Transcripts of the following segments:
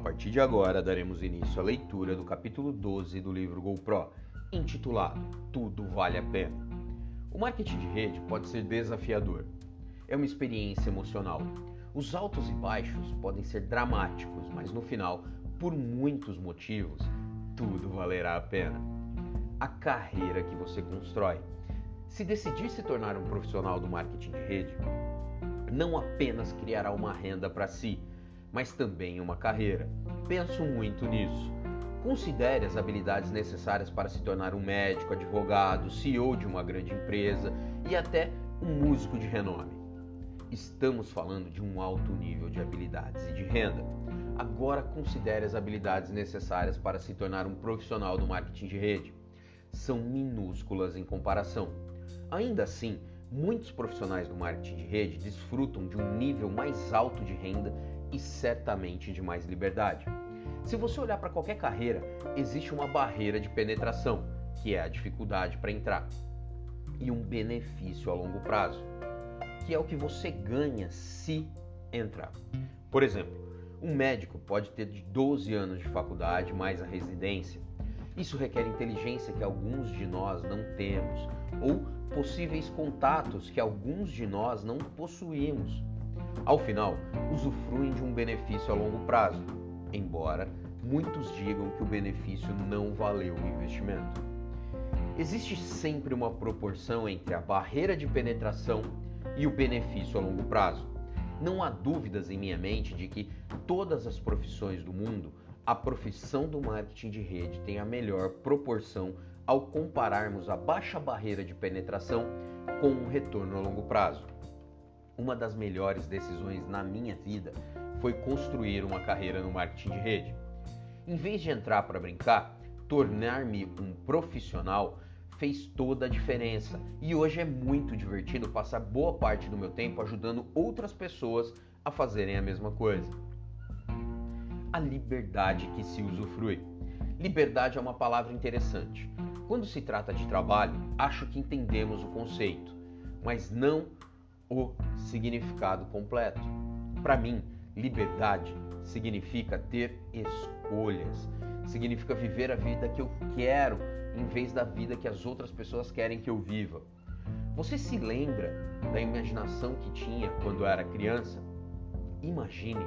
partir de agora, daremos início à leitura do capítulo 12 do livro GoPro, intitulado Tudo Vale a Pena. O marketing de rede pode ser desafiador. É uma experiência emocional. Os altos e baixos podem ser dramáticos, mas no final, por muitos motivos, tudo valerá a pena. A carreira que você constrói. Se decidir se tornar um profissional do marketing de rede, não apenas criará uma renda para si, mas também uma carreira. Penso muito nisso. Considere as habilidades necessárias para se tornar um médico, advogado, CEO de uma grande empresa e até um músico de renome. Estamos falando de um alto nível de habilidades e de renda. Agora considere as habilidades necessárias para se tornar um profissional do marketing de rede. São minúsculas em comparação. Ainda assim, muitos profissionais do marketing de rede desfrutam de um nível mais alto de renda e certamente de mais liberdade. Se você olhar para qualquer carreira, existe uma barreira de penetração, que é a dificuldade para entrar, e um benefício a longo prazo, que é o que você ganha se entrar. Por exemplo, um médico pode ter de 12 anos de faculdade mais a residência. Isso requer inteligência que alguns de nós não temos, ou possíveis contatos que alguns de nós não possuímos. Ao final, usufruem de um benefício a longo prazo, embora muitos digam que o benefício não valeu o investimento. Existe sempre uma proporção entre a barreira de penetração e o benefício a longo prazo. Não há dúvidas em minha mente de que todas as profissões do mundo, a profissão do marketing de rede tem a melhor proporção ao compararmos a baixa barreira de penetração com o retorno a longo prazo uma das melhores decisões na minha vida foi construir uma carreira no marketing de rede. Em vez de entrar para brincar, tornar-me um profissional fez toda a diferença e hoje é muito divertido passar boa parte do meu tempo ajudando outras pessoas a fazerem a mesma coisa. A liberdade que se usufrui. Liberdade é uma palavra interessante. Quando se trata de trabalho, acho que entendemos o conceito, mas não o significado completo. Para mim, liberdade significa ter escolhas, significa viver a vida que eu quero em vez da vida que as outras pessoas querem que eu viva. Você se lembra da imaginação que tinha quando era criança? Imagine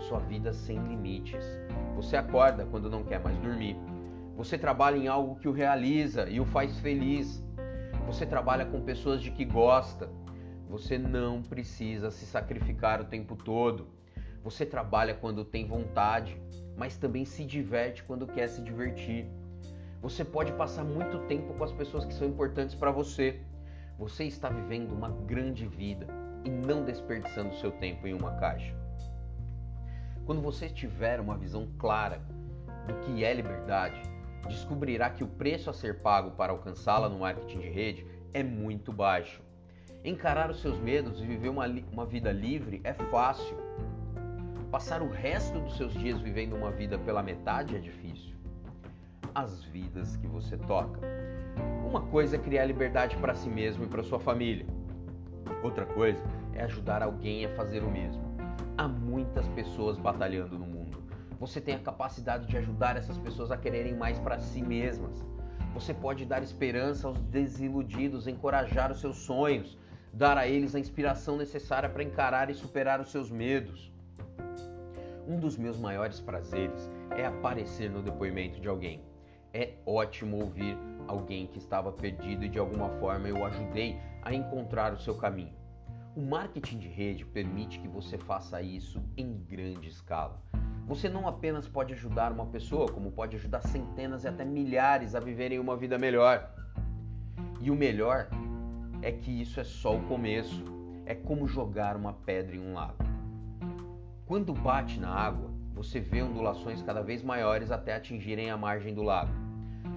sua vida sem limites. Você acorda quando não quer mais dormir. Você trabalha em algo que o realiza e o faz feliz. Você trabalha com pessoas de que gosta você não precisa se sacrificar o tempo todo. Você trabalha quando tem vontade, mas também se diverte quando quer se divertir. Você pode passar muito tempo com as pessoas que são importantes para você. Você está vivendo uma grande vida e não desperdiçando seu tempo em uma caixa. Quando você tiver uma visão clara do que é liberdade, descobrirá que o preço a ser pago para alcançá-la no marketing de rede é muito baixo. Encarar os seus medos e viver uma, uma vida livre é fácil. Passar o resto dos seus dias vivendo uma vida pela metade é difícil. As vidas que você toca. Uma coisa é criar liberdade para si mesmo e para sua família. Outra coisa é ajudar alguém a fazer o mesmo. Há muitas pessoas batalhando no mundo. Você tem a capacidade de ajudar essas pessoas a quererem mais para si mesmas. Você pode dar esperança aos desiludidos, encorajar os seus sonhos, dar a eles a inspiração necessária para encarar e superar os seus medos. Um dos meus maiores prazeres é aparecer no depoimento de alguém. É ótimo ouvir alguém que estava perdido e de alguma forma eu ajudei a encontrar o seu caminho. O marketing de rede permite que você faça isso em grande escala. Você não apenas pode ajudar uma pessoa, como pode ajudar centenas e até milhares a viverem uma vida melhor. E o melhor é que isso é só o começo. É como jogar uma pedra em um lago. Quando bate na água, você vê ondulações cada vez maiores até atingirem a margem do lago.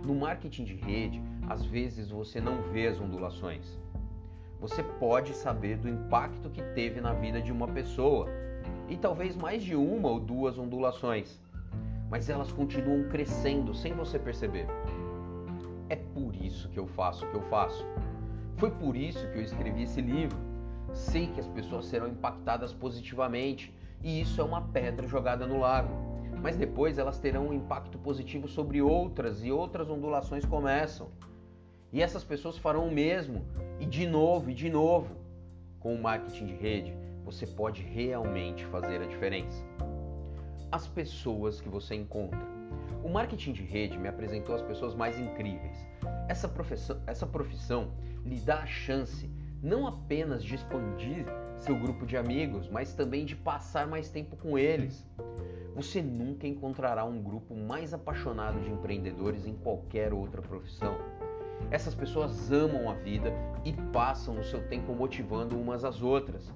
No marketing de rede, às vezes você não vê as ondulações. Você pode saber do impacto que teve na vida de uma pessoa e talvez mais de uma ou duas ondulações, mas elas continuam crescendo sem você perceber. É por isso que eu faço o que eu faço. Foi por isso que eu escrevi esse livro. Sei que as pessoas serão impactadas positivamente e isso é uma pedra jogada no lago. mas depois elas terão um impacto positivo sobre outras e outras ondulações começam. E essas pessoas farão o mesmo, e de novo, e de novo. Com o marketing de rede, você pode realmente fazer a diferença. As pessoas que você encontra. O marketing de rede me apresentou as pessoas mais incríveis. Essa profissão, essa profissão lhe dá a chance não apenas de expandir seu grupo de amigos, mas também de passar mais tempo com eles. Você nunca encontrará um grupo mais apaixonado de empreendedores em qualquer outra profissão. Essas pessoas amam a vida e passam o seu tempo motivando umas às outras.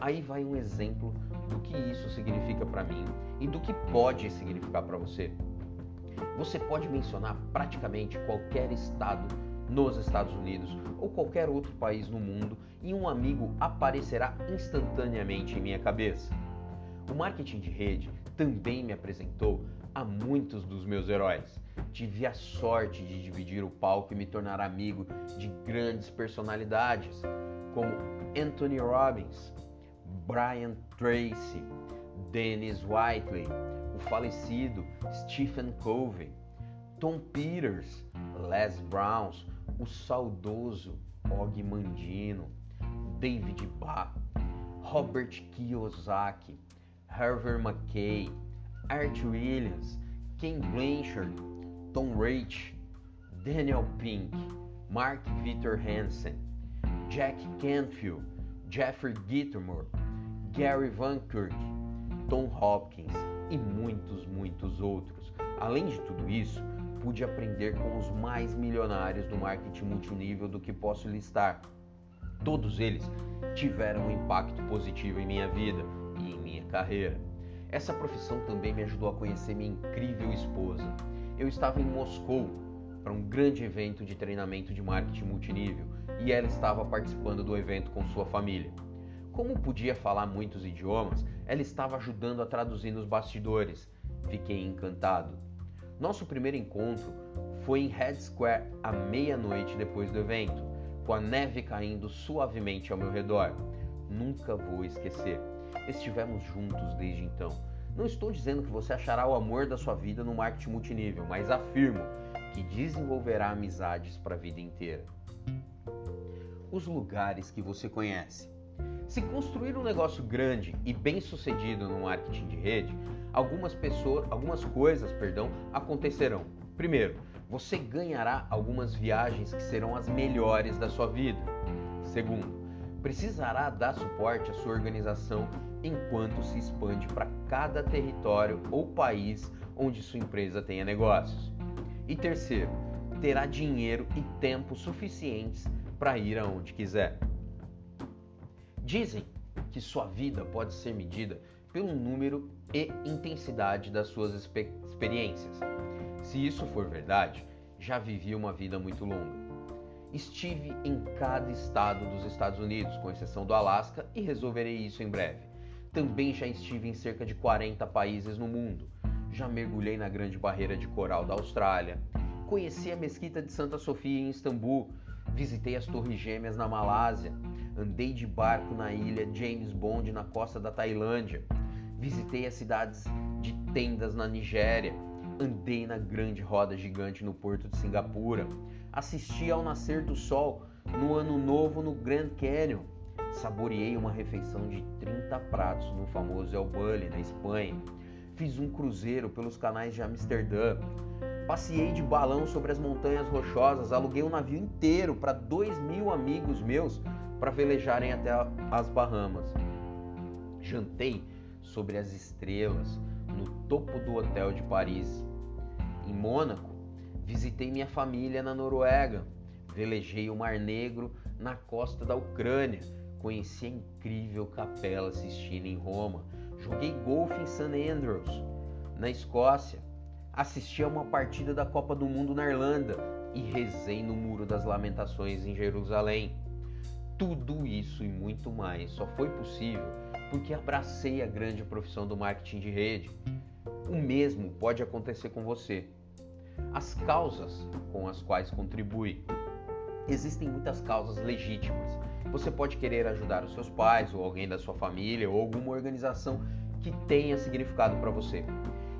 Aí vai um exemplo do que isso significa para mim e do que pode significar para você. Você pode mencionar praticamente qualquer estado nos Estados Unidos ou qualquer outro país no mundo e um amigo aparecerá instantaneamente em minha cabeça. O marketing de rede também me apresentou a muitos dos meus heróis. Tive a sorte de dividir o palco e me tornar amigo de grandes personalidades, como Anthony Robbins, Brian Tracy, Dennis Whiteley, o falecido Stephen Covey, Tom Peters, Les Browns, o saudoso Og Mandino, David Bach, Robert Kiyosaki, Harvey McKay, Art Williams, Ken Blanchard, Tom Reich, Daniel Pink, Mark Victor Hansen, Jack Canfield, Jeffrey Gittermore, Gary Van Kirk, Tom Hopkins e muitos, muitos outros. Além de tudo isso, pude aprender com os mais milionários do marketing multinível do que posso listar. Todos eles tiveram um impacto positivo em minha vida e em minha carreira. Essa profissão também me ajudou a conhecer minha incrível esposa. Eu estava em Moscou para um grande evento de treinamento de marketing multinível e ela estava participando do evento com sua família. Como podia falar muitos idiomas, ela estava ajudando a traduzir nos bastidores. Fiquei encantado. Nosso primeiro encontro foi em Red Square à meia-noite depois do evento, com a neve caindo suavemente ao meu redor. Nunca vou esquecer. Estivemos juntos desde então. Não estou dizendo que você achará o amor da sua vida no marketing multinível, mas afirmo que desenvolverá amizades para a vida inteira. Os lugares que você conhece. Se construir um negócio grande e bem sucedido no marketing de rede, algumas pessoas, algumas coisas, perdão, acontecerão. Primeiro, você ganhará algumas viagens que serão as melhores da sua vida. Segundo, precisará dar suporte à sua organização enquanto se expande para cada território ou país onde sua empresa tenha negócios. E terceiro, terá dinheiro e tempo suficientes para ir aonde quiser. Dizem que sua vida pode ser medida pelo número e intensidade das suas experiências. Se isso for verdade, já vivi uma vida muito longa. Estive em cada estado dos Estados Unidos, com exceção do Alasca, e resolverei isso em breve. Também já estive em cerca de 40 países no mundo. Já mergulhei na Grande Barreira de Coral da Austrália. Conheci a Mesquita de Santa Sofia em Istambul. Visitei as Torres Gêmeas na Malásia andei de barco na ilha James Bond na costa da Tailândia, visitei as cidades de tendas na Nigéria, andei na grande roda gigante no porto de Singapura, assisti ao nascer do sol no ano novo no Grand Canyon, saboreei uma refeição de 30 pratos no famoso El Bulli, na Espanha, fiz um cruzeiro pelos canais de Amsterdã, Passei de balão sobre as montanhas rochosas, aluguei um navio inteiro para dois mil amigos meus para velejarem até as Bahamas. Jantei sobre as estrelas no topo do hotel de Paris. Em Mônaco, visitei minha família na Noruega. Velejei o Mar Negro na costa da Ucrânia. Conheci a incrível Capela Sistina em Roma. Joguei golfe em St. Andrews, na Escócia. Assisti a uma partida da Copa do Mundo na Irlanda e rezei no Muro das Lamentações em Jerusalém. Tudo isso e muito mais só foi possível porque abracei a grande profissão do marketing de rede. O mesmo pode acontecer com você. As causas com as quais contribui. Existem muitas causas legítimas. Você pode querer ajudar os seus pais ou alguém da sua família ou alguma organização que tenha significado para você.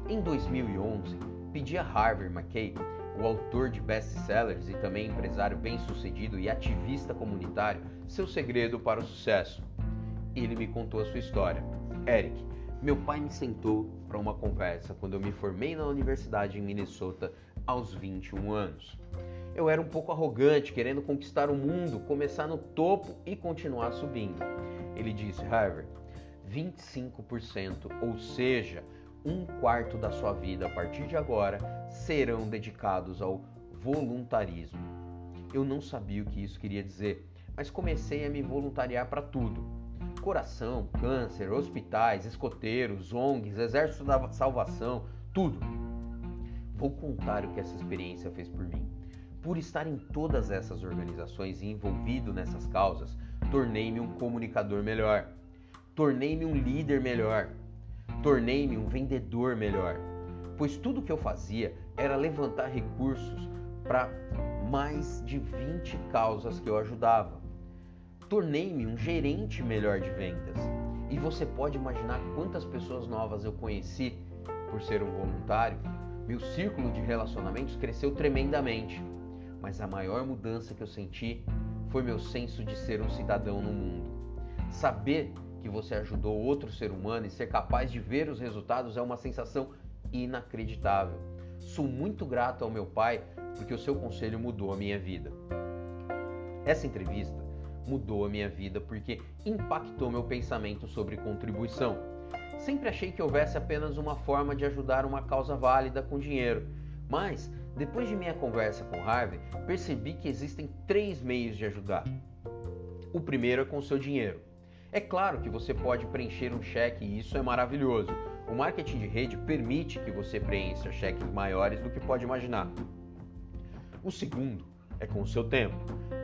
Em 2011, pedi a Harvey McKay, o autor de best-sellers e também empresário bem-sucedido e ativista comunitário, seu segredo para o sucesso. Ele me contou a sua história. Eric, meu pai me sentou para uma conversa quando eu me formei na universidade em Minnesota aos 21 anos. Eu era um pouco arrogante, querendo conquistar o mundo, começar no topo e continuar subindo. Ele disse, Harvard, 25%, ou seja, um quarto da sua vida a partir de agora serão dedicados ao voluntarismo. Eu não sabia o que isso queria dizer, mas comecei a me voluntariar para tudo: coração, câncer, hospitais, escoteiros, ONGs, Exército da Salvação, tudo. Vou contar o que essa experiência fez por mim. Por estar em todas essas organizações e envolvido nessas causas, tornei-me um comunicador melhor, tornei-me um líder melhor, tornei-me um vendedor melhor, pois tudo que eu fazia era levantar recursos para mais de 20 causas que eu ajudava. Tornei-me um gerente melhor de vendas. E você pode imaginar quantas pessoas novas eu conheci por ser um voluntário. Meu círculo de relacionamentos cresceu tremendamente. Mas a maior mudança que eu senti foi meu senso de ser um cidadão no mundo. Saber que você ajudou outro ser humano e ser capaz de ver os resultados é uma sensação inacreditável. Sou muito grato ao meu pai porque o seu conselho mudou a minha vida. Essa entrevista mudou a minha vida porque impactou meu pensamento sobre contribuição. Sempre achei que houvesse apenas uma forma de ajudar uma causa válida com dinheiro, mas depois de minha conversa com Harvey, percebi que existem três meios de ajudar. O primeiro é com seu dinheiro. É claro que você pode preencher um cheque e isso é maravilhoso. O marketing de rede permite que você preencha cheques maiores do que pode imaginar. O segundo é com o seu tempo.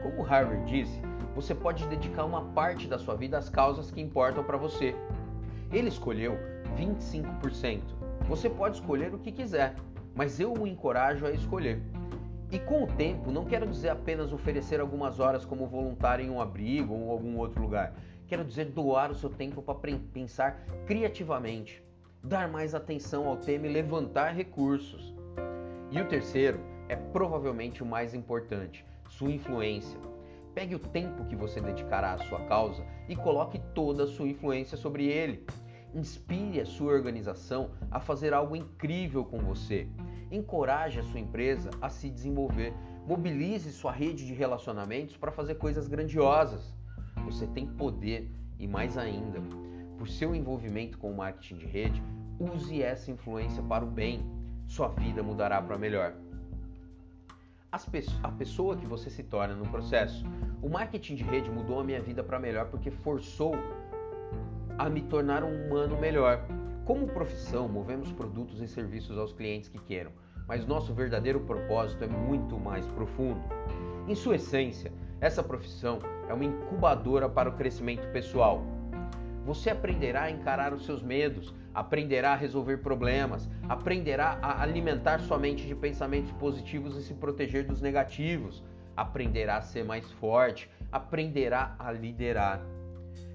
Como Harvard disse, você pode dedicar uma parte da sua vida às causas que importam para você. Ele escolheu 25%. Você pode escolher o que quiser, mas eu o encorajo a escolher. E com o tempo, não quero dizer apenas oferecer algumas horas como voluntário em um abrigo ou algum outro lugar. Quero dizer doar o seu tempo para pensar criativamente, dar mais atenção ao tema e levantar recursos. E o terceiro é provavelmente o mais importante: sua influência. Pegue o tempo que você dedicará à sua causa e coloque toda a sua influência sobre ele. Inspire a sua organização a fazer algo incrível com você. Encoraje a sua empresa a se desenvolver. Mobilize sua rede de relacionamentos para fazer coisas grandiosas. Você tem poder e mais ainda, por seu envolvimento com o marketing de rede, use essa influência para o bem. Sua vida mudará para melhor. a pessoa que você se torna no processo. O marketing de rede mudou a minha vida para melhor porque forçou a me tornar um humano melhor. Como profissão, movemos produtos e serviços aos clientes que queiram, mas nosso verdadeiro propósito é muito mais profundo. Em sua essência, essa profissão é uma incubadora para o crescimento pessoal. Você aprenderá a encarar os seus medos, aprenderá a resolver problemas, aprenderá a alimentar sua mente de pensamentos positivos e se proteger dos negativos, aprenderá a ser mais forte, aprenderá a liderar.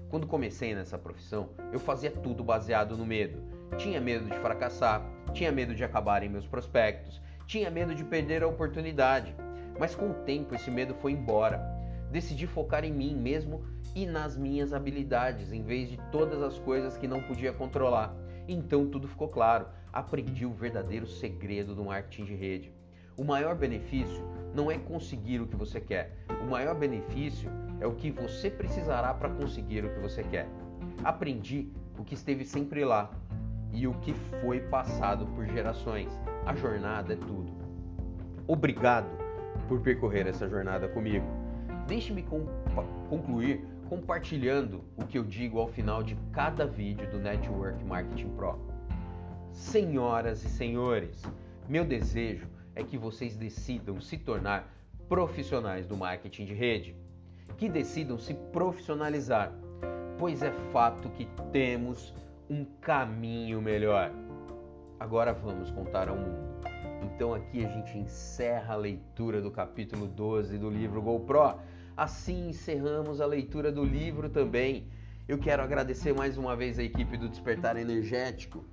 Quando comecei nessa profissão, eu fazia tudo baseado no medo. Tinha medo de fracassar, tinha medo de acabar em meus prospectos, tinha medo de perder a oportunidade. Mas com o tempo esse medo foi embora Decidi focar em mim mesmo e nas minhas habilidades, em vez de todas as coisas que não podia controlar. Então tudo ficou claro. Aprendi o verdadeiro segredo do marketing de rede. O maior benefício não é conseguir o que você quer. O maior benefício é o que você precisará para conseguir o que você quer. Aprendi o que esteve sempre lá e o que foi passado por gerações. A jornada é tudo. Obrigado por percorrer essa jornada comigo. Deixe-me concluir compartilhando o que eu digo ao final de cada vídeo do Network Marketing Pro. Senhoras e senhores, meu desejo é que vocês decidam se tornar profissionais do marketing de rede, que decidam se profissionalizar, pois é fato que temos um caminho melhor. Agora vamos contar ao mundo. Então aqui a gente encerra a leitura do capítulo 12 do livro GoPro Assim encerramos a leitura do livro também. Eu quero agradecer mais uma vez a equipe do Despertar Energético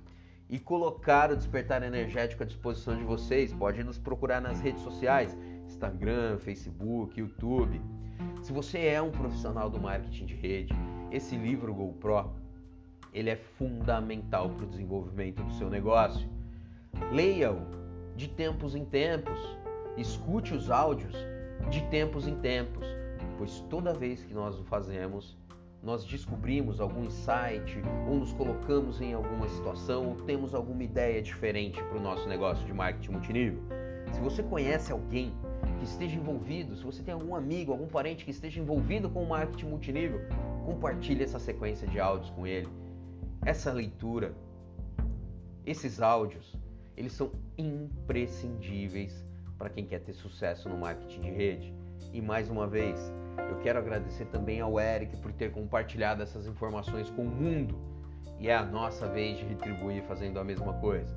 e colocar o despertar energético à disposição de vocês. Pode nos procurar nas redes sociais, Instagram, Facebook, YouTube. Se você é um profissional do marketing de rede, esse livro GoPro, ele é fundamental para o desenvolvimento do seu negócio. Leia-o de tempos em tempos, escute os áudios de tempos em tempos, pois toda vez que nós o fazemos, nós descobrimos algum insight ou nos colocamos em alguma situação ou temos alguma ideia diferente para o nosso negócio de marketing multinível. Se você conhece alguém que esteja envolvido, se você tem algum amigo, algum parente que esteja envolvido com o marketing multinível, compartilhe essa sequência de áudios com ele. Essa leitura, esses áudios, eles são imprescindíveis para quem quer ter sucesso no marketing de rede. E mais uma vez, eu quero agradecer também ao Eric por ter compartilhado essas informações com o mundo. E é a nossa vez de retribuir fazendo a mesma coisa.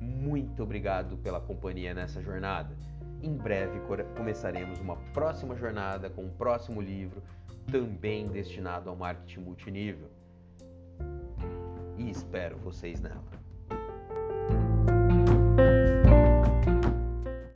Muito obrigado pela companhia nessa jornada. Em breve começaremos uma próxima jornada com um próximo livro, também destinado ao marketing multinível. E espero vocês nela.